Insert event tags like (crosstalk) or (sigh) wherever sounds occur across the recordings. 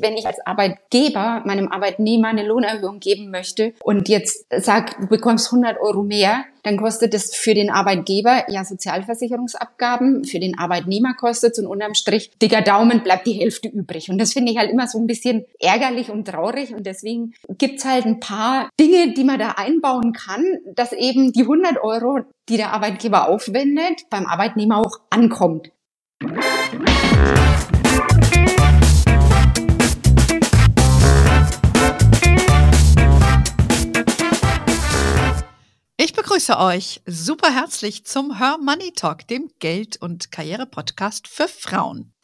Wenn ich als Arbeitgeber meinem Arbeitnehmer eine Lohnerhöhung geben möchte und jetzt sag, du bekommst 100 Euro mehr, dann kostet es für den Arbeitgeber ja Sozialversicherungsabgaben, für den Arbeitnehmer kostet es und unterm Strich, dicker Daumen, bleibt die Hälfte übrig. Und das finde ich halt immer so ein bisschen ärgerlich und traurig und deswegen gibt's halt ein paar Dinge, die man da einbauen kann, dass eben die 100 Euro, die der Arbeitgeber aufwendet, beim Arbeitnehmer auch ankommt. Ich begrüße euch super herzlich zum Her Money Talk, dem Geld- und Karriere-Podcast für Frauen.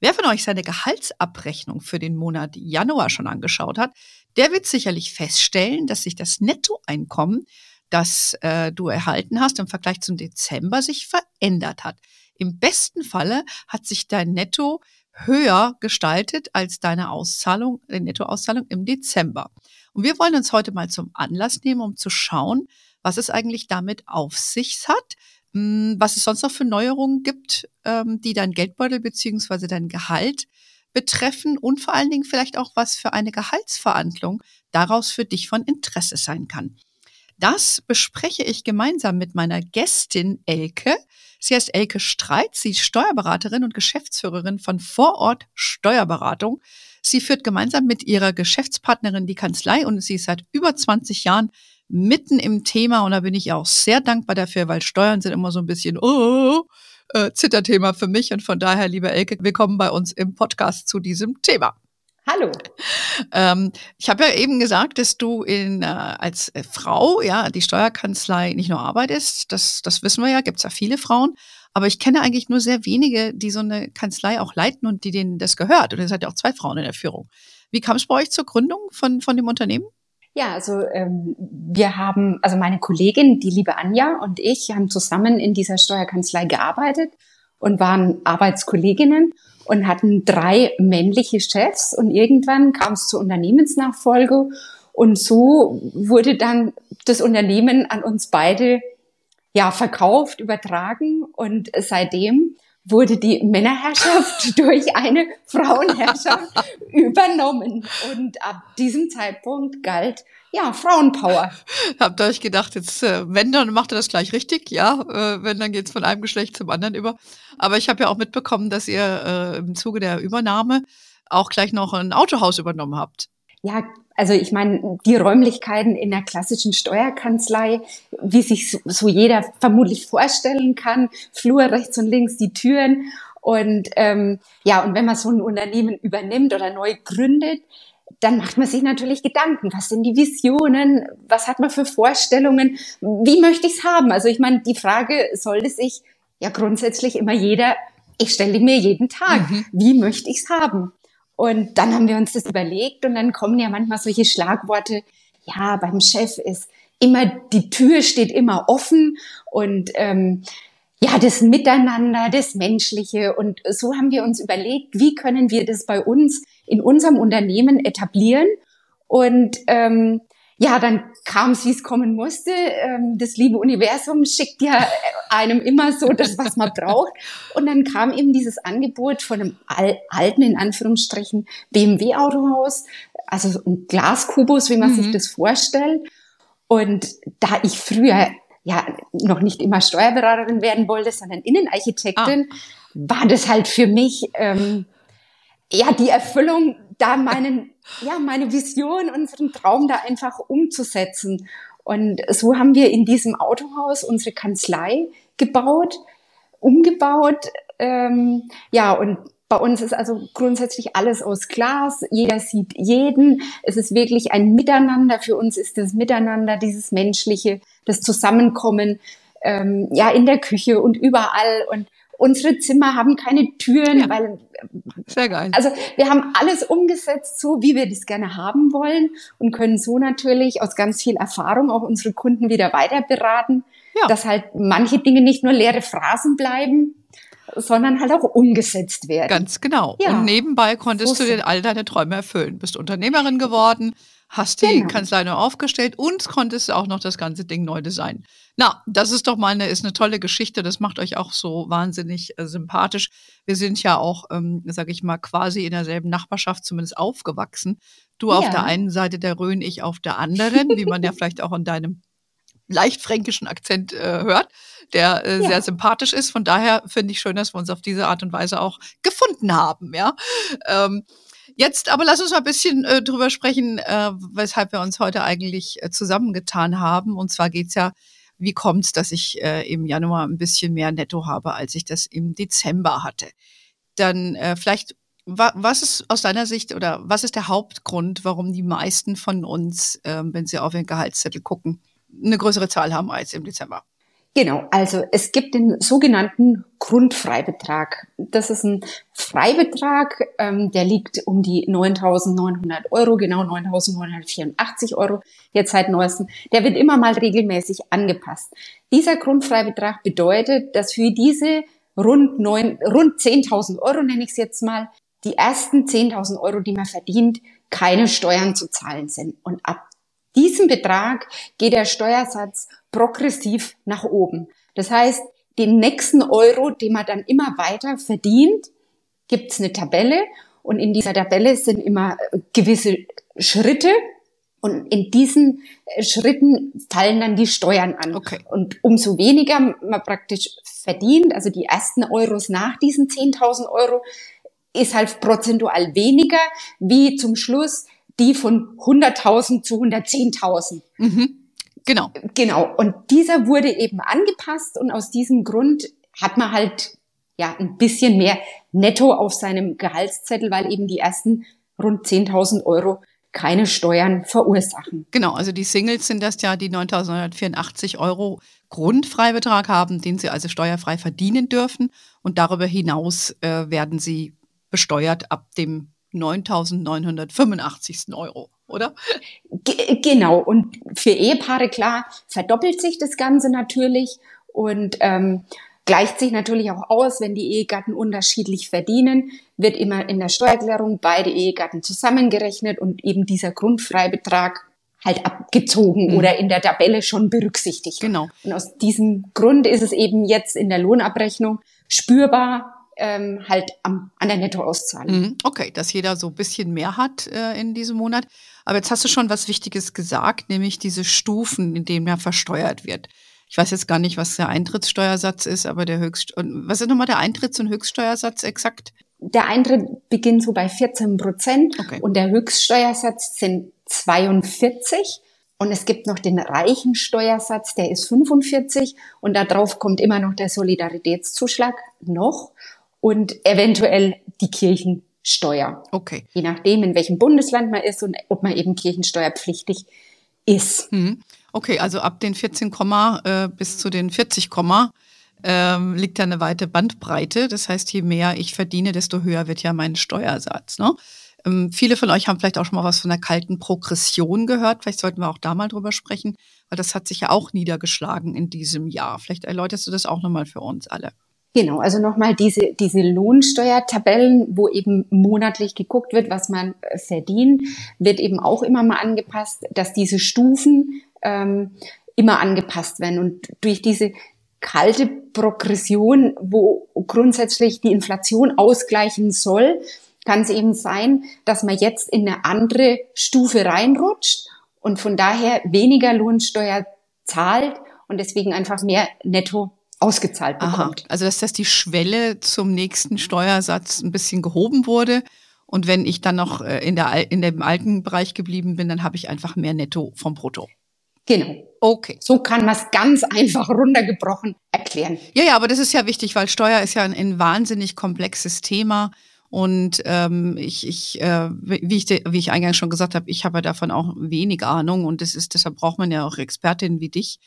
Wer von euch seine Gehaltsabrechnung für den Monat Januar schon angeschaut hat, der wird sicherlich feststellen, dass sich das Nettoeinkommen, das äh, du erhalten hast im Vergleich zum Dezember, sich verändert hat. Im besten Falle hat sich dein Netto höher gestaltet als deine Auszahlung, die Nettoauszahlung im Dezember. Und wir wollen uns heute mal zum Anlass nehmen, um zu schauen, was es eigentlich damit auf sich hat, hm, was es sonst noch für Neuerungen gibt, ähm, die dein Geldbeutel beziehungsweise dein Gehalt betreffen und vor allen Dingen vielleicht auch, was für eine Gehaltsverhandlung daraus für dich von Interesse sein kann. Das bespreche ich gemeinsam mit meiner Gästin Elke. Sie heißt Elke Streit, sie ist Steuerberaterin und Geschäftsführerin von Vorort Steuerberatung. Sie führt gemeinsam mit ihrer Geschäftspartnerin die Kanzlei und sie ist seit über 20 Jahren mitten im Thema und da bin ich auch sehr dankbar dafür, weil Steuern sind immer so ein bisschen oh, äh, Zitterthema für mich und von daher, liebe Elke, willkommen bei uns im Podcast zu diesem Thema. Hallo. Ähm, ich habe ja eben gesagt, dass du in, äh, als äh, Frau ja die Steuerkanzlei nicht nur arbeitest, das, das wissen wir ja, gibt es ja viele Frauen, aber ich kenne eigentlich nur sehr wenige, die so eine Kanzlei auch leiten und die denen das gehört. Und ihr seid ja auch zwei Frauen in der Führung. Wie kam es bei euch zur Gründung von, von dem Unternehmen? Ja, also ähm, wir haben, also meine Kollegin, die liebe Anja und ich haben zusammen in dieser Steuerkanzlei gearbeitet und waren Arbeitskolleginnen und hatten drei männliche Chefs und irgendwann kam es zur Unternehmensnachfolge und so wurde dann das Unternehmen an uns beide ja verkauft, übertragen und seitdem wurde die Männerherrschaft (laughs) durch eine Frauenherrschaft (laughs) übernommen. Und ab diesem Zeitpunkt galt ja, Frauenpower. Habt ihr euch gedacht, jetzt, äh, wenn, dann macht ihr das gleich richtig, ja. Äh, wenn, dann geht's von einem Geschlecht zum anderen über. Aber ich habe ja auch mitbekommen, dass ihr äh, im Zuge der Übernahme auch gleich noch ein Autohaus übernommen habt. Ja, also ich meine, die Räumlichkeiten in der klassischen Steuerkanzlei, wie sich so jeder vermutlich vorstellen kann, Flur rechts und links, die Türen. Und ähm, ja, und wenn man so ein Unternehmen übernimmt oder neu gründet, dann macht man sich natürlich Gedanken. Was sind die Visionen? Was hat man für Vorstellungen? Wie möchte ich es haben? Also ich meine, die Frage sollte sich ja grundsätzlich immer jeder, ich stelle mir jeden Tag, mhm. wie möchte ich es haben? Und dann haben wir uns das überlegt und dann kommen ja manchmal solche Schlagworte, ja, beim Chef ist immer, die Tür steht immer offen und ähm, ja, das Miteinander, das Menschliche. Und so haben wir uns überlegt, wie können wir das bei uns in unserem Unternehmen etablieren. Und ähm, ja, dann kam es, wie es kommen musste. Ähm, das liebe Universum schickt ja einem immer so das, was man braucht. Und dann kam eben dieses Angebot von einem alten, in Anführungsstrichen, BMW-Autohaus, also ein Glaskubus, wie man mhm. sich das vorstellt. Und da ich früher ja noch nicht immer Steuerberaterin werden wollte, sondern Innenarchitektin, ah. war das halt für mich ähm, ja die Erfüllung da meinen, ja, meine Vision, unseren Traum da einfach umzusetzen. Und so haben wir in diesem Autohaus unsere Kanzlei gebaut, umgebaut. Ähm, ja, und bei uns ist also grundsätzlich alles aus Glas. Jeder sieht jeden. Es ist wirklich ein Miteinander. Für uns ist das Miteinander, dieses Menschliche, das Zusammenkommen, ähm, ja, in der Küche und überall. Und Unsere Zimmer haben keine Türen, ja. weil sehr geil. Also wir haben alles umgesetzt, so wie wir das gerne haben wollen und können so natürlich aus ganz viel Erfahrung auch unsere Kunden wieder weiter beraten, ja. dass halt manche Dinge nicht nur leere Phrasen bleiben, sondern halt auch umgesetzt werden. Ganz genau. Ja. Und nebenbei konntest so du dir all deine Träume erfüllen. Bist Unternehmerin geworden, hast die genau. Kanzlei neu aufgestellt und konntest auch noch das ganze Ding neu designen. Na, das ist doch mal eine, ist eine tolle Geschichte. Das macht euch auch so wahnsinnig äh, sympathisch. Wir sind ja auch, ähm, sag ich mal, quasi in derselben Nachbarschaft zumindest aufgewachsen. Du ja. auf der einen Seite der Rhön, ich auf der anderen, wie man ja vielleicht auch in deinem leicht fränkischen Akzent äh, hört, der äh, ja. sehr sympathisch ist. Von daher finde ich schön, dass wir uns auf diese Art und Weise auch gefunden haben. Ja. Ähm, Jetzt aber lass uns mal ein bisschen äh, drüber sprechen, äh, weshalb wir uns heute eigentlich äh, zusammengetan haben. Und zwar geht's ja, wie kommt's, dass ich äh, im Januar ein bisschen mehr Netto habe, als ich das im Dezember hatte. Dann äh, vielleicht, wa was ist aus deiner Sicht oder was ist der Hauptgrund, warum die meisten von uns, äh, wenn sie auf ihren Gehaltszettel gucken, eine größere Zahl haben als im Dezember? Genau, also es gibt den sogenannten Grundfreibetrag. Das ist ein Freibetrag, ähm, der liegt um die 9.900 Euro, genau 9.984 Euro jetzt seit neuestem. Der wird immer mal regelmäßig angepasst. Dieser Grundfreibetrag bedeutet, dass für diese rund, neun, rund 10.000 Euro, nenne ich es jetzt mal, die ersten 10.000 Euro, die man verdient, keine Steuern zu zahlen sind. Und ab diesem Betrag geht der Steuersatz progressiv nach oben. Das heißt, den nächsten Euro, den man dann immer weiter verdient, gibt's eine Tabelle und in dieser Tabelle sind immer äh, gewisse Schritte und in diesen äh, Schritten fallen dann die Steuern an. Okay. Und umso weniger man praktisch verdient, also die ersten Euros nach diesen 10.000 Euro, ist halt prozentual weniger, wie zum Schluss die von 100.000 zu 110.000. Mhm. Genau. Genau. Und dieser wurde eben angepasst und aus diesem Grund hat man halt ja ein bisschen mehr netto auf seinem Gehaltszettel, weil eben die ersten rund 10.000 Euro keine Steuern verursachen. Genau, also die Singles sind das ja, die 9.984 Euro Grundfreibetrag haben, den sie also steuerfrei verdienen dürfen. Und darüber hinaus äh, werden sie besteuert ab dem 9.985 Euro, oder? G genau. Und für Ehepaare, klar, verdoppelt sich das Ganze natürlich und ähm, gleicht sich natürlich auch aus, wenn die Ehegatten unterschiedlich verdienen, wird immer in der Steuererklärung beide Ehegatten zusammengerechnet und eben dieser Grundfreibetrag halt abgezogen mhm. oder in der Tabelle schon berücksichtigt. Genau. Und aus diesem Grund ist es eben jetzt in der Lohnabrechnung spürbar, ähm, halt am, an der Nettoauszahlung. Mhm. Okay, dass jeder so ein bisschen mehr hat äh, in diesem Monat. Aber jetzt hast du schon was Wichtiges gesagt, nämlich diese Stufen, in denen er versteuert wird. Ich weiß jetzt gar nicht, was der Eintrittssteuersatz ist, aber der Höchst und was ist nochmal der Eintritts- und Höchststeuersatz exakt? Der Eintritt beginnt so bei 14 Prozent okay. und der Höchststeuersatz sind 42. Und es gibt noch den reichen Steuersatz, der ist 45 und darauf kommt immer noch der Solidaritätszuschlag noch und eventuell die Kirchensteuer. Okay. Je nachdem, in welchem Bundesland man ist und ob man eben kirchensteuerpflichtig ist. Mhm. Okay, also ab den 14, äh, bis zu den 40, ähm, liegt da eine weite Bandbreite. Das heißt, je mehr ich verdiene, desto höher wird ja mein Steuersatz. Ne? Ähm, viele von euch haben vielleicht auch schon mal was von der kalten Progression gehört. Vielleicht sollten wir auch da mal drüber sprechen, weil das hat sich ja auch niedergeschlagen in diesem Jahr. Vielleicht erläuterst du das auch nochmal für uns alle. Genau, also nochmal diese, diese Lohnsteuertabellen, wo eben monatlich geguckt wird, was man äh, verdient, wird eben auch immer mal angepasst, dass diese Stufen ähm, immer angepasst werden. Und durch diese kalte Progression, wo grundsätzlich die Inflation ausgleichen soll, kann es eben sein, dass man jetzt in eine andere Stufe reinrutscht und von daher weniger Lohnsteuer zahlt und deswegen einfach mehr netto ausgezahlt bekommt. Aha. Also dass das die Schwelle zum nächsten Steuersatz ein bisschen gehoben wurde. Und wenn ich dann noch äh, in, der, in dem alten Bereich geblieben bin, dann habe ich einfach mehr Netto vom Brutto. Genau. Okay. So kann man es ganz einfach runtergebrochen erklären. Ja, ja, aber das ist ja wichtig, weil Steuer ist ja ein, ein wahnsinnig komplexes Thema. Und ähm, ich, ich äh, wie, ich wie ich eingangs schon gesagt habe, ich habe ja davon auch wenig Ahnung und das ist, deshalb braucht man ja auch Expertinnen wie dich,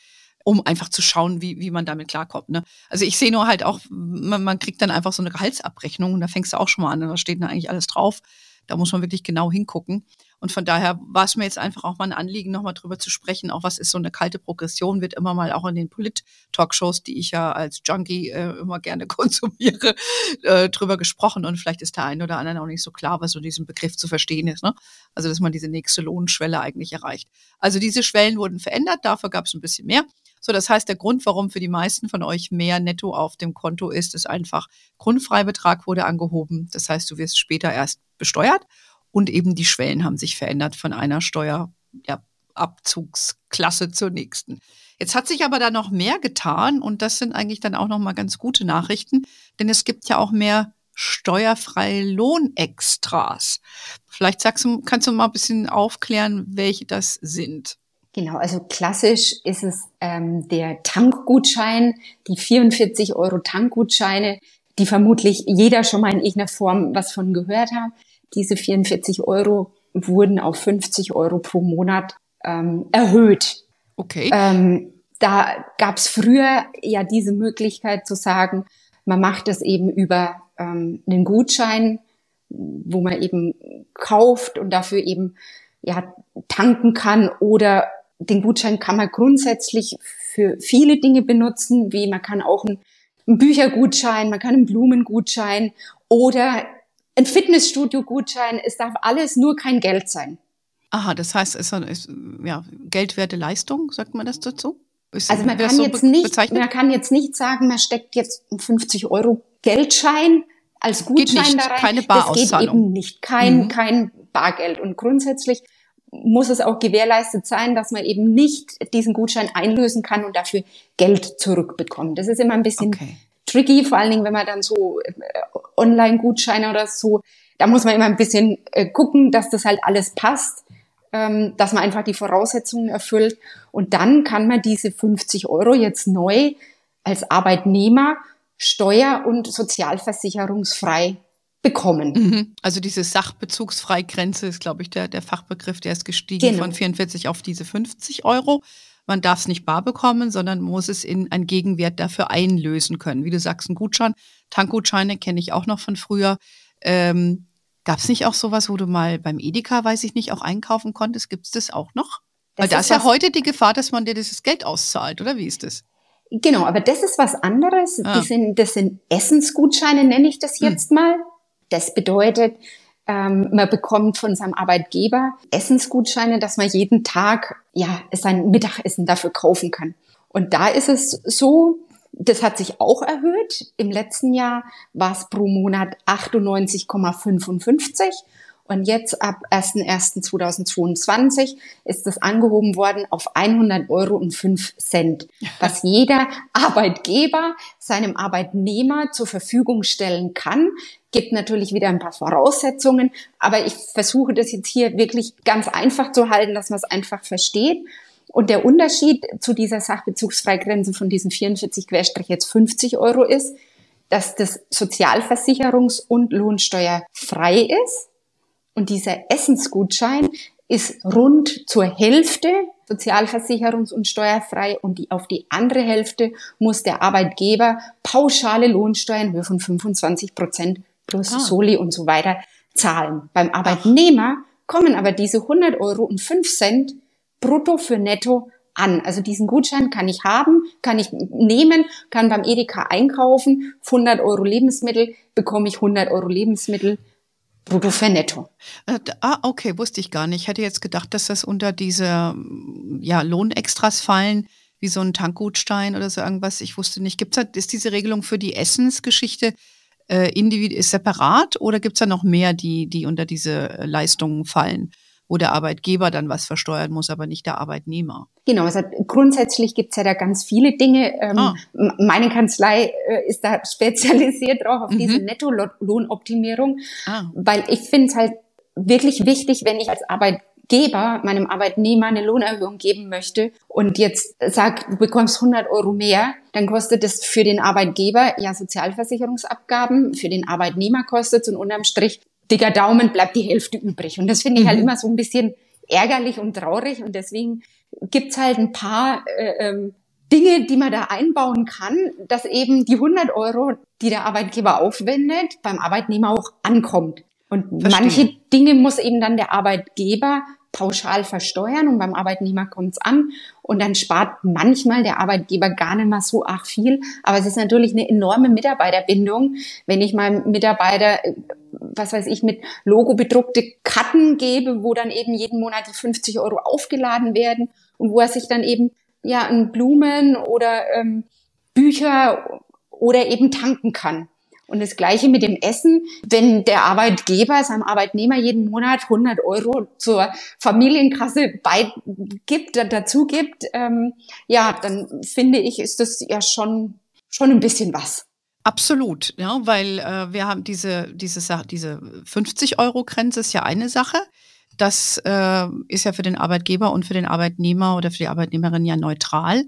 um einfach zu schauen, wie, wie man damit klarkommt. Ne? Also ich sehe nur halt auch, man, man kriegt dann einfach so eine Gehaltsabrechnung und da fängst du auch schon mal an da steht dann eigentlich alles drauf. Da muss man wirklich genau hingucken. Und von daher war es mir jetzt einfach auch mal ein Anliegen, nochmal drüber zu sprechen. Auch was ist so eine kalte Progression, wird immer mal auch in den Polit-Talkshows, die ich ja als Junkie äh, immer gerne (laughs) konsumiere, äh, drüber gesprochen. Und vielleicht ist der einen oder anderen auch nicht so klar, was so diesem Begriff zu verstehen ist. Ne? Also, dass man diese nächste Lohnschwelle eigentlich erreicht. Also diese Schwellen wurden verändert, dafür gab es ein bisschen mehr. So, das heißt, der Grund, warum für die meisten von euch mehr netto auf dem Konto ist, ist einfach, Grundfreibetrag wurde angehoben. Das heißt, du wirst später erst besteuert und eben die Schwellen haben sich verändert von einer Steuerabzugsklasse zur nächsten. Jetzt hat sich aber da noch mehr getan und das sind eigentlich dann auch noch mal ganz gute Nachrichten, denn es gibt ja auch mehr steuerfreie Lohnextras. Vielleicht sagst du, kannst du mal ein bisschen aufklären, welche das sind. Genau, also klassisch ist es ähm, der Tankgutschein, die 44 Euro Tankgutscheine, die vermutlich jeder schon mal in irgendeiner Form was von gehört hat. Diese 44 Euro wurden auf 50 Euro pro Monat ähm, erhöht. Okay. Ähm, da gab es früher ja diese Möglichkeit zu sagen, man macht das eben über ähm, einen Gutschein, wo man eben kauft und dafür eben ja tanken kann oder den Gutschein kann man grundsätzlich für viele Dinge benutzen, wie man kann auch einen, einen Büchergutschein, man kann einen Blumengutschein oder ein Fitnessstudio-Gutschein, es darf alles nur kein Geld sein. Aha, das heißt, es ist ja geldwerte Leistung, sagt man das dazu? Ist, also man kann so jetzt nicht, man kann jetzt nicht sagen, man steckt jetzt einen 50 Euro Geldschein als Gutschein da rein. Keine Barauszahlung. Das geht eben nicht, kein mhm. kein Bargeld. Und grundsätzlich muss es auch gewährleistet sein, dass man eben nicht diesen Gutschein einlösen kann und dafür Geld zurückbekommt. Das ist immer ein bisschen okay tricky, vor allen Dingen, wenn man dann so äh, Online-Gutscheine oder so, da muss man immer ein bisschen äh, gucken, dass das halt alles passt, ähm, dass man einfach die Voraussetzungen erfüllt. Und dann kann man diese 50 Euro jetzt neu als Arbeitnehmer steuer- und sozialversicherungsfrei bekommen. Mhm. Also diese Sachbezugsfreigrenze ist, glaube ich, der, der Fachbegriff, der ist gestiegen genau. von 44 auf diese 50 Euro. Man darf es nicht bar bekommen, sondern muss es in einen Gegenwert dafür einlösen können. Wie du sagst, ein Gutschein. Tankgutscheine kenne ich auch noch von früher. Ähm, Gab es nicht auch sowas, wo du mal beim Edeka, weiß ich nicht, auch einkaufen konntest? Gibt es das auch noch? Das Weil da ist, ja heute die Gefahr, dass man dir dieses Geld auszahlt, oder wie ist das? Genau, aber das ist was anderes. Ah. Sind, das sind Essensgutscheine, nenne ich das hm. jetzt hm. mal. Das bedeutet, ähm, man bekommt von seinem Arbeitgeber Essensgutscheine, dass man jeden Tag ja sein Mittagessen dafür kaufen kann. Und da ist es so, das hat sich auch erhöht. Im letzten Jahr war es pro Monat 98,55 und jetzt ab 01.01.2022 ist das angehoben worden auf 100 Euro und 5 Cent, was jeder Arbeitgeber seinem Arbeitnehmer zur Verfügung stellen kann. Gibt natürlich wieder ein paar Voraussetzungen, aber ich versuche das jetzt hier wirklich ganz einfach zu halten, dass man es einfach versteht. Und der Unterschied zu dieser Sachbezugsfreigrenze von diesen 44 Querstrich jetzt 50 Euro ist, dass das Sozialversicherungs- und Lohnsteuer frei ist und dieser Essensgutschein ist rund zur Hälfte sozialversicherungs- und steuerfrei und die, auf die andere Hälfte muss der Arbeitgeber pauschale Lohnsteuern Höhe von 25 Prozent plus ah. Soli und so weiter zahlen. Beim Arbeitnehmer Ach. kommen aber diese 100 Euro und 5 Cent brutto für netto an. Also diesen Gutschein kann ich haben, kann ich nehmen, kann beim Edeka einkaufen. 100 Euro Lebensmittel bekomme ich 100 Euro Lebensmittel brutto für netto. Äh, ah, okay, wusste ich gar nicht. Ich hätte jetzt gedacht, dass das unter diese ja, Lohnextras fallen, wie so ein Tankgutstein oder so irgendwas. Ich wusste nicht. Gibt's da, ist diese Regelung für die Essensgeschichte äh, individuell separat oder gibt's da noch mehr, die, die unter diese Leistungen fallen? wo der Arbeitgeber dann was versteuern muss, aber nicht der Arbeitnehmer. Genau, also grundsätzlich gibt's ja da ganz viele Dinge. Ähm, ah. Meine Kanzlei äh, ist da (laughs) spezialisiert drauf auf mhm. diese Nettolohnoptimierung, ah. weil ich finde es halt wirklich wichtig, wenn ich als Arbeitgeber meinem Arbeitnehmer eine Lohnerhöhung geben möchte und jetzt sagt, du bekommst 100 Euro mehr, dann kostet es für den Arbeitgeber ja Sozialversicherungsabgaben, für den Arbeitnehmer kostet es und unterm Strich dicker Daumen bleibt die Hälfte übrig. Und das finde ich halt mhm. immer so ein bisschen ärgerlich und traurig. Und deswegen gibt's halt ein paar äh, ähm, Dinge, die man da einbauen kann, dass eben die 100 Euro, die der Arbeitgeber aufwendet, beim Arbeitnehmer auch ankommt. Und Verstehe. manche Dinge muss eben dann der Arbeitgeber pauschal versteuern und beim Arbeitnehmer kommt es an. Und dann spart manchmal der Arbeitgeber gar nicht mal so ach viel. Aber es ist natürlich eine enorme Mitarbeiterbindung, wenn ich meinem Mitarbeiter, was weiß ich, mit Logo bedruckte Karten gebe, wo dann eben jeden Monat die 50 Euro aufgeladen werden und wo er sich dann eben ja ein Blumen oder ähm, Bücher oder eben tanken kann. Und das Gleiche mit dem Essen. Wenn der Arbeitgeber seinem Arbeitnehmer jeden Monat 100 Euro zur Familienkasse beigibt, dazu gibt, ähm, ja, dann finde ich, ist das ja schon, schon ein bisschen was. Absolut, ja, weil äh, wir haben diese, diese, diese 50-Euro-Grenze ist ja eine Sache. Das äh, ist ja für den Arbeitgeber und für den Arbeitnehmer oder für die Arbeitnehmerin ja neutral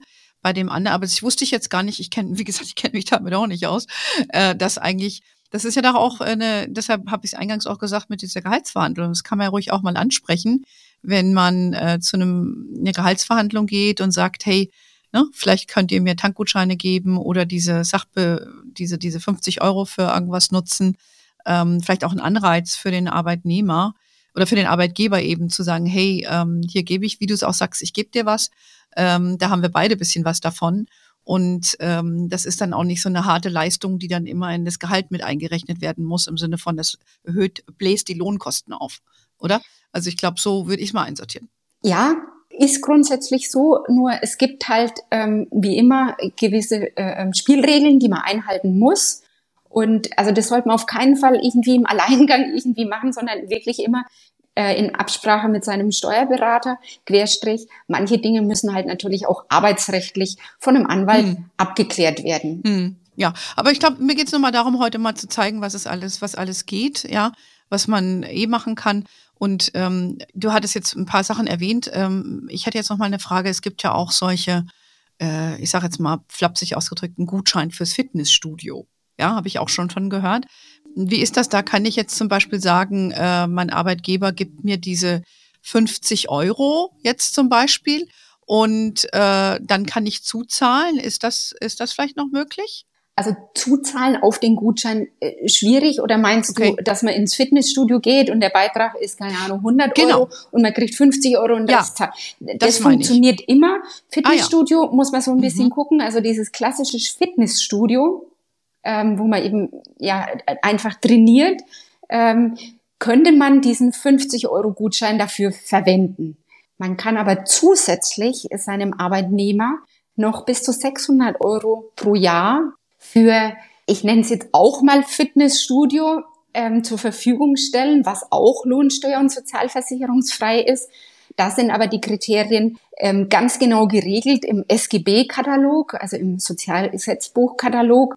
bei dem anderen, aber das wusste ich jetzt gar nicht, ich kenne, wie gesagt, (laughs) ich kenne mich damit auch nicht aus, äh, dass eigentlich, das ist ja doch auch eine, deshalb habe ich es eingangs auch gesagt mit dieser Gehaltsverhandlung, das kann man ja ruhig auch mal ansprechen, wenn man äh, zu einem, eine Gehaltsverhandlung geht und sagt, hey, ne, vielleicht könnt ihr mir Tankgutscheine geben oder diese Sachbe, diese, diese 50 Euro für irgendwas nutzen, ähm, vielleicht auch ein Anreiz für den Arbeitnehmer oder für den Arbeitgeber eben zu sagen, hey, ähm, hier gebe ich, wie du es auch sagst, ich gebe dir was ähm, da haben wir beide bisschen was davon. Und ähm, das ist dann auch nicht so eine harte Leistung, die dann immer in das Gehalt mit eingerechnet werden muss, im Sinne von, das erhöht, bläst die Lohnkosten auf, oder? Also ich glaube, so würde ich mal einsortieren. Ja, ist grundsätzlich so, nur es gibt halt ähm, wie immer gewisse äh, ähm, Spielregeln, die man einhalten muss. Und also das sollte man auf keinen Fall irgendwie im Alleingang (laughs) irgendwie machen, sondern wirklich immer äh, in Absprache mit seinem Steuerberater, Querstrich. Manche Dinge müssen halt natürlich auch arbeitsrechtlich von einem Anwalt hm. abgeklärt werden. Hm. Ja, aber ich glaube, mir geht es nochmal darum, heute mal zu zeigen, was es alles, was alles geht, ja, was man eh machen kann. Und ähm, du hattest jetzt ein paar Sachen erwähnt. Ähm, ich hätte jetzt noch mal eine Frage. Es gibt ja auch solche, äh, ich sage jetzt mal flapsig ausgedrückt, einen Gutschein fürs Fitnessstudio. Ja, habe ich auch schon von gehört. Wie ist das? Da kann ich jetzt zum Beispiel sagen, äh, mein Arbeitgeber gibt mir diese 50 Euro jetzt zum Beispiel und äh, dann kann ich zuzahlen. Ist das, ist das vielleicht noch möglich? Also zuzahlen auf den Gutschein äh, schwierig oder meinst okay. du, dass man ins Fitnessstudio geht und der Beitrag ist keine Ahnung 100 genau. Euro und man kriegt 50 Euro und das, ja, das, das funktioniert ich. immer. Fitnessstudio ah, ja. muss man so ein bisschen mhm. gucken. Also dieses klassische Fitnessstudio ähm, wo man eben ja einfach trainiert, ähm, könnte man diesen 50 Euro Gutschein dafür verwenden. Man kann aber zusätzlich seinem Arbeitnehmer noch bis zu 600 Euro pro Jahr für, ich nenne es jetzt auch mal Fitnessstudio, ähm, zur Verfügung stellen, was auch lohnsteuer- und sozialversicherungsfrei ist. Da sind aber die Kriterien ähm, ganz genau geregelt im SGB-Katalog, also im Sozialgesetzbuch-Katalog.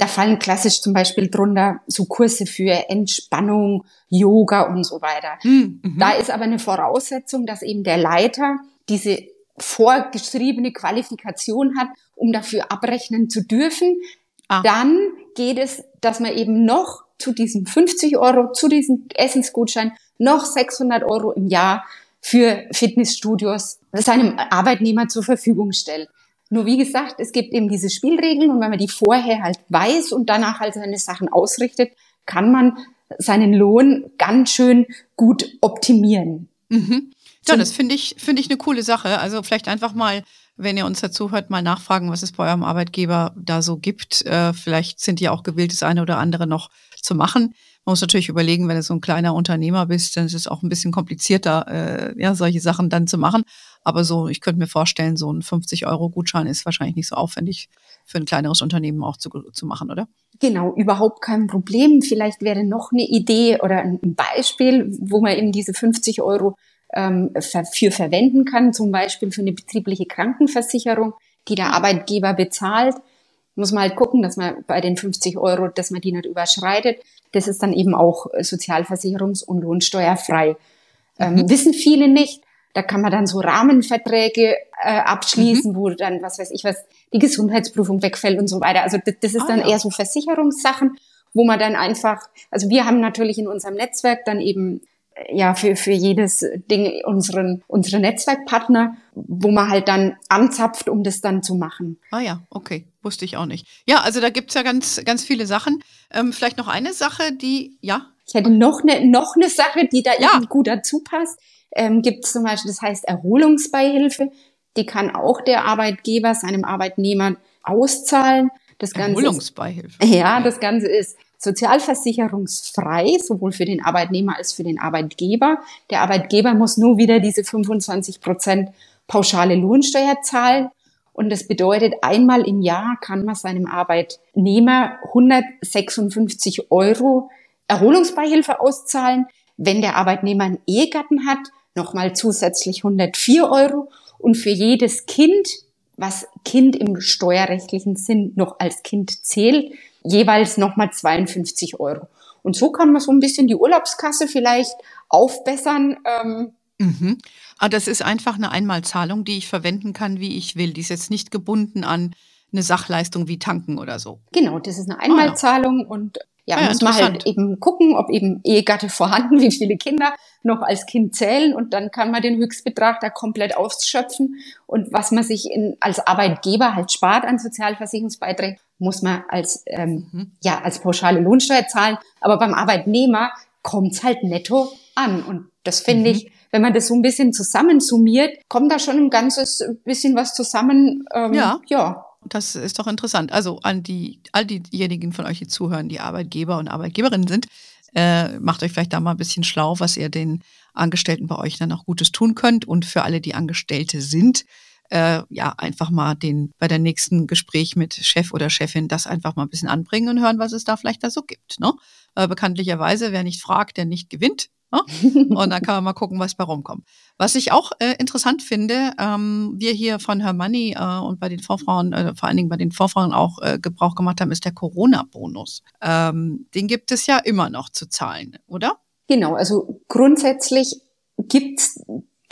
Da fallen klassisch zum Beispiel drunter so Kurse für Entspannung, Yoga und so weiter. Hm, mhm. Da ist aber eine Voraussetzung, dass eben der Leiter diese vorgeschriebene Qualifikation hat, um dafür abrechnen zu dürfen. Ah. Dann geht es, dass man eben noch zu diesen 50 Euro, zu diesem Essensgutschein noch 600 Euro im Jahr für Fitnessstudios seinem Arbeitnehmer zur Verfügung stellt. Nur wie gesagt, es gibt eben diese Spielregeln und wenn man die vorher halt weiß und danach halt seine Sachen ausrichtet, kann man seinen Lohn ganz schön gut optimieren. Mhm. Ja, das finde ich, finde ich eine coole Sache. Also vielleicht einfach mal, wenn ihr uns dazu hört, mal nachfragen, was es bei eurem Arbeitgeber da so gibt. Äh, vielleicht sind die auch gewillt, das eine oder andere noch zu machen. Man muss natürlich überlegen, wenn du so ein kleiner Unternehmer bist, dann ist es auch ein bisschen komplizierter, äh, ja, solche Sachen dann zu machen. Aber so, ich könnte mir vorstellen, so ein 50-Euro-Gutschein ist wahrscheinlich nicht so aufwendig für ein kleineres Unternehmen auch zu, zu machen, oder? Genau, überhaupt kein Problem. Vielleicht wäre noch eine Idee oder ein Beispiel, wo man eben diese 50 Euro ähm, für verwenden kann, zum Beispiel für eine betriebliche Krankenversicherung, die der Arbeitgeber bezahlt. Muss man halt gucken, dass man bei den 50 Euro, dass man die nicht überschreitet. Das ist dann eben auch sozialversicherungs- und lohnsteuerfrei. Ähm, mhm. Wissen viele nicht. Da kann man dann so Rahmenverträge äh, abschließen, mhm. wo dann, was weiß ich was, die Gesundheitsprüfung wegfällt und so weiter. Also das, das ist ah, dann ja. eher so Versicherungssachen, wo man dann einfach, also wir haben natürlich in unserem Netzwerk dann eben äh, ja für, für jedes Ding unseren, unsere Netzwerkpartner, wo man halt dann anzapft, um das dann zu machen. Ah ja, okay. Wusste ich auch nicht. Ja, also da gibt's ja ganz, ganz viele Sachen. Ähm, vielleicht noch eine Sache, die, ja, Ich hätte noch eine, noch eine Sache, die da ja. gut dazu passt. Ähm, gibt es zum Beispiel, das heißt Erholungsbeihilfe. Die kann auch der Arbeitgeber seinem Arbeitnehmer auszahlen. Das Ganze Erholungsbeihilfe. Ist, ja, das Ganze ist sozialversicherungsfrei, sowohl für den Arbeitnehmer als für den Arbeitgeber. Der Arbeitgeber muss nur wieder diese 25 Prozent pauschale Lohnsteuer zahlen. Und das bedeutet, einmal im Jahr kann man seinem Arbeitnehmer 156 Euro Erholungsbeihilfe auszahlen. Wenn der Arbeitnehmer einen Ehegatten hat, nochmal zusätzlich 104 Euro. Und für jedes Kind, was Kind im steuerrechtlichen Sinn noch als Kind zählt, jeweils nochmal 52 Euro. Und so kann man so ein bisschen die Urlaubskasse vielleicht aufbessern. Ähm, mhm. Aber ah, das ist einfach eine Einmalzahlung, die ich verwenden kann, wie ich will. Die ist jetzt nicht gebunden an eine Sachleistung wie tanken oder so. Genau, das ist eine Einmalzahlung ah, ja. und ja, ah, ja muss man halt eben gucken, ob eben Ehegatte (laughs) vorhanden, wie viele Kinder noch als Kind zählen und dann kann man den Höchstbetrag da komplett ausschöpfen und was man sich in, als Arbeitgeber halt spart an Sozialversicherungsbeiträgen, muss man als ähm, mhm. ja als pauschale Lohnsteuer zahlen, aber beim Arbeitnehmer kommt's halt netto an und das finde mhm. ich wenn man das so ein bisschen zusammensummiert, kommt da schon ein ganzes bisschen was zusammen. Ähm, ja. ja. Das ist doch interessant. Also an die, all diejenigen von euch, die zuhören, die Arbeitgeber und Arbeitgeberinnen sind, äh, macht euch vielleicht da mal ein bisschen schlau, was ihr den Angestellten bei euch dann auch Gutes tun könnt. Und für alle, die Angestellte sind, äh, ja, einfach mal den bei der nächsten Gespräch mit Chef oder Chefin das einfach mal ein bisschen anbringen und hören, was es da vielleicht da so gibt. Ne? Äh, bekanntlicherweise, wer nicht fragt, der nicht gewinnt. Ne? (laughs) Und dann kann man mal gucken, was bei rumkommt. Was ich auch äh, interessant finde, ähm, wir hier von Her Money äh, und bei den Vorfrauen, äh, vor allen Dingen bei den Vorfrauen auch äh, Gebrauch gemacht haben, ist der Corona-Bonus. Ähm, den gibt es ja immer noch zu zahlen, oder? Genau, also grundsätzlich gibt's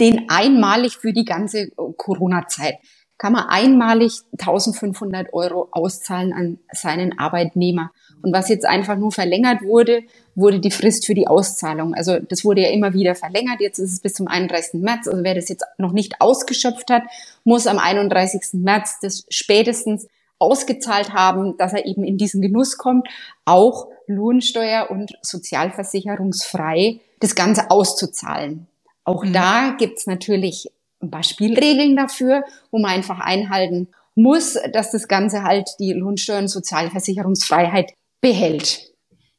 den einmalig für die ganze Corona-Zeit. Kann man einmalig 1500 Euro auszahlen an seinen Arbeitnehmer. Und was jetzt einfach nur verlängert wurde, wurde die Frist für die Auszahlung. Also das wurde ja immer wieder verlängert. Jetzt ist es bis zum 31. März. Also wer das jetzt noch nicht ausgeschöpft hat, muss am 31. März das spätestens ausgezahlt haben, dass er eben in diesen Genuss kommt, auch Lohnsteuer und sozialversicherungsfrei das Ganze auszuzahlen. Auch mhm. da gibt's natürlich ein paar Spielregeln dafür, wo man einfach einhalten muss, dass das Ganze halt die Lohnsteuer- und Sozialversicherungsfreiheit behält.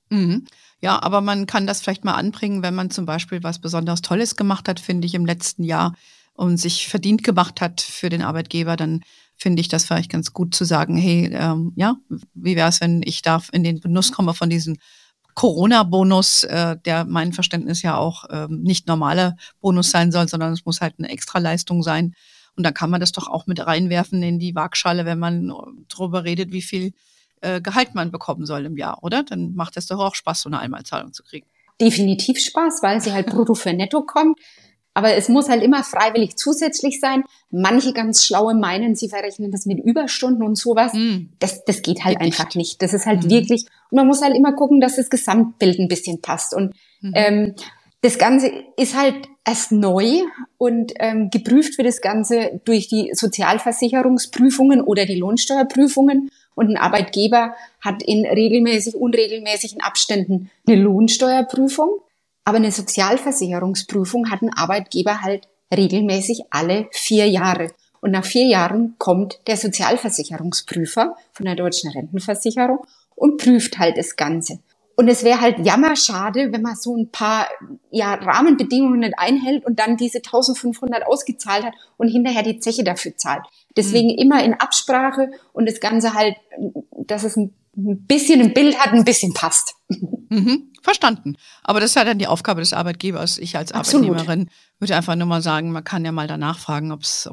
Mhm. Ja, aber man kann das vielleicht mal anbringen, wenn man zum Beispiel was besonders Tolles gemacht hat, finde ich, im letzten Jahr und sich verdient gemacht hat für den Arbeitgeber, dann finde ich das vielleicht ganz gut zu sagen, hey, ähm, ja, wie wäre es, wenn ich da in den Genuss komme von diesem Corona-Bonus, äh, der mein Verständnis ja auch ähm, nicht normaler Bonus sein soll, sondern es muss halt eine Extraleistung sein. Und dann kann man das doch auch mit reinwerfen in die Waagschale, wenn man darüber redet, wie viel äh, Gehalt man bekommen soll im Jahr, oder? Dann macht es doch auch Spaß, so eine Einmalzahlung zu kriegen. Definitiv Spaß, weil sie halt brutto für netto kommt. Aber es muss halt immer freiwillig zusätzlich sein. Manche ganz schlaue meinen, sie verrechnen das mit Überstunden und sowas. Mm. Das, das geht halt geht einfach nicht. nicht. Das ist halt mm. wirklich, und man muss halt immer gucken, dass das Gesamtbild ein bisschen passt. Und mm. ähm, das Ganze ist halt erst neu und ähm, geprüft wird das Ganze durch die Sozialversicherungsprüfungen oder die Lohnsteuerprüfungen. Und ein Arbeitgeber hat in regelmäßig, unregelmäßigen Abständen eine Lohnsteuerprüfung. Aber eine Sozialversicherungsprüfung hat ein Arbeitgeber halt regelmäßig alle vier Jahre. Und nach vier Jahren kommt der Sozialversicherungsprüfer von der Deutschen Rentenversicherung und prüft halt das Ganze. Und es wäre halt jammerschade, wenn man so ein paar ja, Rahmenbedingungen nicht einhält und dann diese 1500 ausgezahlt hat und hinterher die Zeche dafür zahlt. Deswegen mhm. immer in Absprache und das Ganze halt, dass es ein bisschen ein Bild hat, ein bisschen passt. Mhm, verstanden. Aber das ist ja dann die Aufgabe des Arbeitgebers. Ich als Absolut. Arbeitnehmerin würde einfach nur mal sagen, man kann ja mal danach fragen, ob es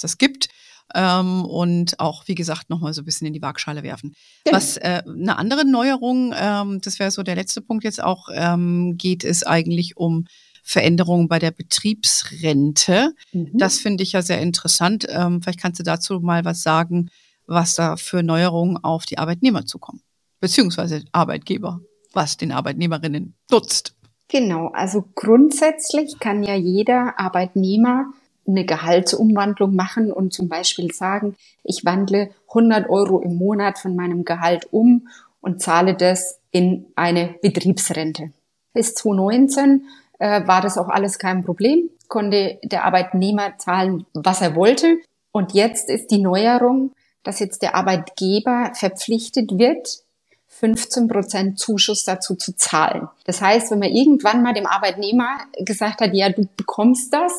das gibt ähm, und auch, wie gesagt, nochmal so ein bisschen in die Waagschale werfen. Ja. Was äh, eine andere Neuerung, ähm, das wäre so der letzte Punkt jetzt auch, ähm, geht es eigentlich um Veränderungen bei der Betriebsrente. Mhm. Das finde ich ja sehr interessant. Ähm, vielleicht kannst du dazu mal was sagen, was da für Neuerungen auf die Arbeitnehmer zukommen, beziehungsweise Arbeitgeber, was den Arbeitnehmerinnen nutzt. Genau, also grundsätzlich kann ja jeder Arbeitnehmer eine Gehaltsumwandlung machen und zum Beispiel sagen, ich wandle 100 Euro im Monat von meinem Gehalt um und zahle das in eine Betriebsrente. bis 2019 äh, war das auch alles kein Problem, konnte der Arbeitnehmer zahlen, was er wollte. Und jetzt ist die Neuerung, dass jetzt der Arbeitgeber verpflichtet wird, 15 Prozent Zuschuss dazu zu zahlen. Das heißt, wenn man irgendwann mal dem Arbeitnehmer gesagt hat, ja, du bekommst das,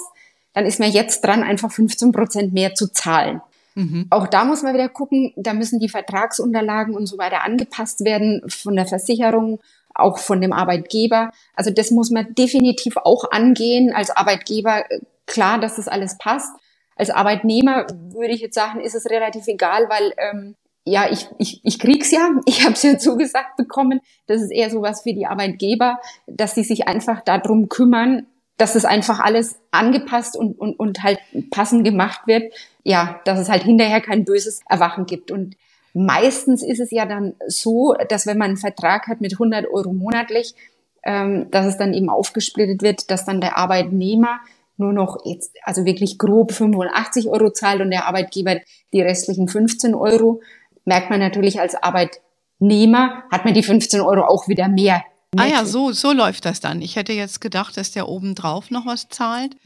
dann ist man jetzt dran, einfach 15 Prozent mehr zu zahlen. Mhm. Auch da muss man wieder gucken, da müssen die Vertragsunterlagen und so weiter angepasst werden von der Versicherung, auch von dem Arbeitgeber. Also das muss man definitiv auch angehen als Arbeitgeber. Klar, dass das alles passt. Als Arbeitnehmer würde ich jetzt sagen, ist es relativ egal, weil ähm, ja, ich, ich, ich krieg's ja, (laughs) ich habe es ja zugesagt bekommen. Das ist eher sowas für die Arbeitgeber, dass sie sich einfach darum kümmern, dass es einfach alles angepasst und, und, und halt passend gemacht wird. Ja, dass es halt hinterher kein böses Erwachen gibt. Und meistens ist es ja dann so, dass wenn man einen Vertrag hat mit 100 Euro monatlich, ähm, dass es dann eben aufgesplittet wird, dass dann der Arbeitnehmer nur noch jetzt, also wirklich grob 85 Euro zahlt und der Arbeitgeber die restlichen 15 Euro, merkt man natürlich als Arbeitnehmer, hat man die 15 Euro auch wieder mehr Ah ja, so, so läuft das dann. Ich hätte jetzt gedacht, dass der obendrauf noch was zahlt.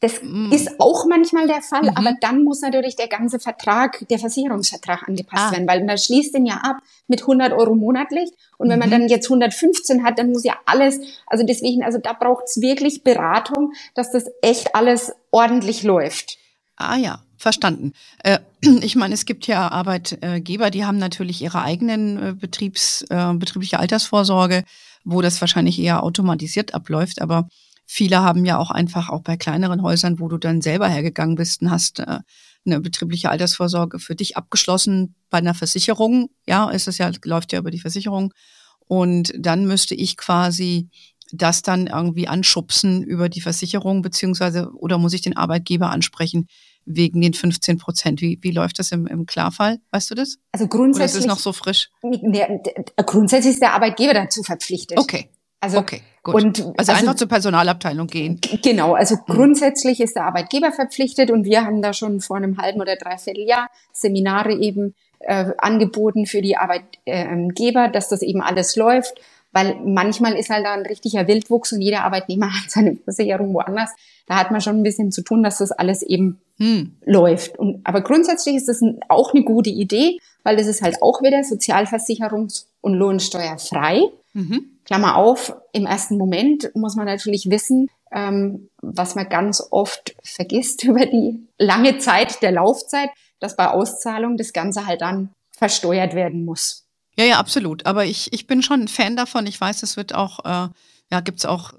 Das mm. ist auch manchmal der Fall, mhm. aber dann muss natürlich der ganze Vertrag, der Versicherungsvertrag angepasst ah. werden, weil man schließt den ja ab mit 100 Euro monatlich und wenn mhm. man dann jetzt 115 hat, dann muss ja alles, also deswegen, also da braucht es wirklich Beratung, dass das echt alles ordentlich läuft. Ah ja, verstanden. Äh, (clears throat) ich meine, es gibt ja Arbeitgeber, die haben natürlich ihre eigenen äh, Betriebs, äh, betriebliche Altersvorsorge wo das wahrscheinlich eher automatisiert abläuft. Aber viele haben ja auch einfach auch bei kleineren Häusern, wo du dann selber hergegangen bist und hast äh, eine betriebliche Altersvorsorge für dich abgeschlossen bei einer Versicherung. Ja, ist es ja, läuft ja über die Versicherung. Und dann müsste ich quasi das dann irgendwie anschubsen über die Versicherung, beziehungsweise, oder muss ich den Arbeitgeber ansprechen, wegen den 15 Prozent. Wie, wie läuft das im, im Klarfall? Weißt du das? Also grundsätzlich. Oder ist es noch so frisch? Der, grundsätzlich ist der Arbeitgeber dazu verpflichtet. Okay. Also, okay, gut. Und, also, also einfach zur Personalabteilung gehen. Genau, also hm. grundsätzlich ist der Arbeitgeber verpflichtet und wir haben da schon vor einem halben oder dreiviertel Jahr Seminare eben äh, angeboten für die Arbeitgeber, dass das eben alles läuft weil manchmal ist halt da ein richtiger Wildwuchs und jeder Arbeitnehmer (laughs) hat seine Versicherung woanders. Da hat man schon ein bisschen zu tun, dass das alles eben hm. läuft. Und, aber grundsätzlich ist das auch eine gute Idee, weil das ist halt auch wieder sozialversicherungs- und lohnsteuerfrei. Mhm. Klammer auf, im ersten Moment muss man natürlich wissen, ähm, was man ganz oft vergisst (laughs) über die lange Zeit der Laufzeit, dass bei Auszahlung das Ganze halt dann versteuert werden muss. Ja, ja, absolut. Aber ich, ich bin schon ein Fan davon. Ich weiß, es wird auch, äh, ja, gibt es auch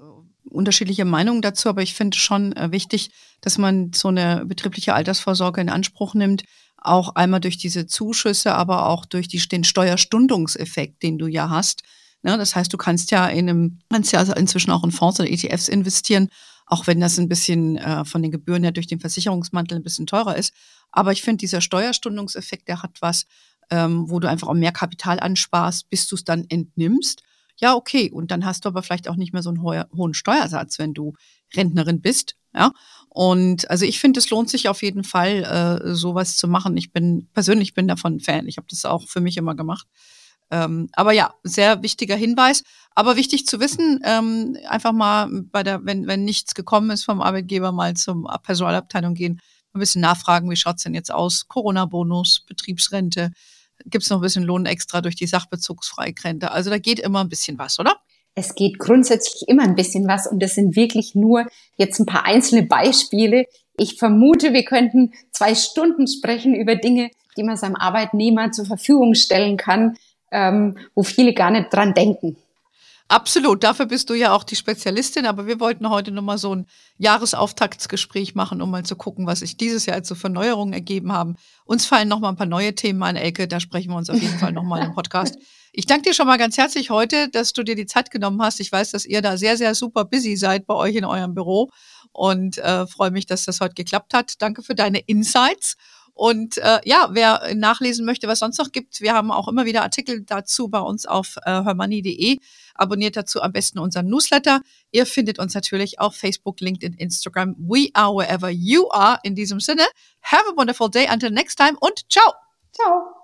unterschiedliche Meinungen dazu, aber ich finde schon äh, wichtig, dass man so eine betriebliche Altersvorsorge in Anspruch nimmt, auch einmal durch diese Zuschüsse, aber auch durch die, den Steuerstundungseffekt, den du ja hast. Ne? Das heißt, du kannst ja in einem, kannst ja inzwischen auch in Fonds oder ETFs investieren, auch wenn das ein bisschen äh, von den Gebühren her durch den Versicherungsmantel ein bisschen teurer ist. Aber ich finde, dieser Steuerstundungseffekt, der hat was, ähm, wo du einfach auch mehr Kapital ansparst, bis du es dann entnimmst. Ja, okay. Und dann hast du aber vielleicht auch nicht mehr so einen ho hohen Steuersatz, wenn du Rentnerin bist. Ja. Und also ich finde, es lohnt sich auf jeden Fall, äh, sowas zu machen. Ich bin persönlich bin davon Fan. Ich habe das auch für mich immer gemacht. Ähm, aber ja, sehr wichtiger Hinweis. Aber wichtig zu wissen, ähm, einfach mal bei der, wenn, wenn nichts gekommen ist vom Arbeitgeber, mal zum Personalabteilung gehen, ein bisschen nachfragen, wie schaut's denn jetzt aus? Corona-Bonus, Betriebsrente, gibt es noch ein bisschen Lohn extra durch die Sachbezugsfreigrente. Also da geht immer ein bisschen was, oder? Es geht grundsätzlich immer ein bisschen was und das sind wirklich nur jetzt ein paar einzelne Beispiele. Ich vermute, wir könnten zwei Stunden sprechen über Dinge, die man seinem Arbeitnehmer zur Verfügung stellen kann, ähm, wo viele gar nicht dran denken. Absolut, dafür bist du ja auch die Spezialistin, aber wir wollten heute nochmal so ein Jahresauftaktsgespräch machen, um mal zu gucken, was sich dieses Jahr als so Verneuerungen ergeben haben. Uns fallen nochmal ein paar neue Themen an, Elke, da sprechen wir uns auf jeden Fall nochmal im Podcast. Ich danke dir schon mal ganz herzlich heute, dass du dir die Zeit genommen hast. Ich weiß, dass ihr da sehr, sehr super busy seid bei euch in eurem Büro und äh, freue mich, dass das heute geklappt hat. Danke für deine Insights. Und äh, ja, wer nachlesen möchte, was sonst noch gibt, wir haben auch immer wieder Artikel dazu bei uns auf äh, hermoney.de. Abonniert dazu am besten unseren Newsletter. Ihr findet uns natürlich auf Facebook, LinkedIn, Instagram. We are wherever you are. In diesem Sinne, have a wonderful day. Until next time und ciao. Ciao.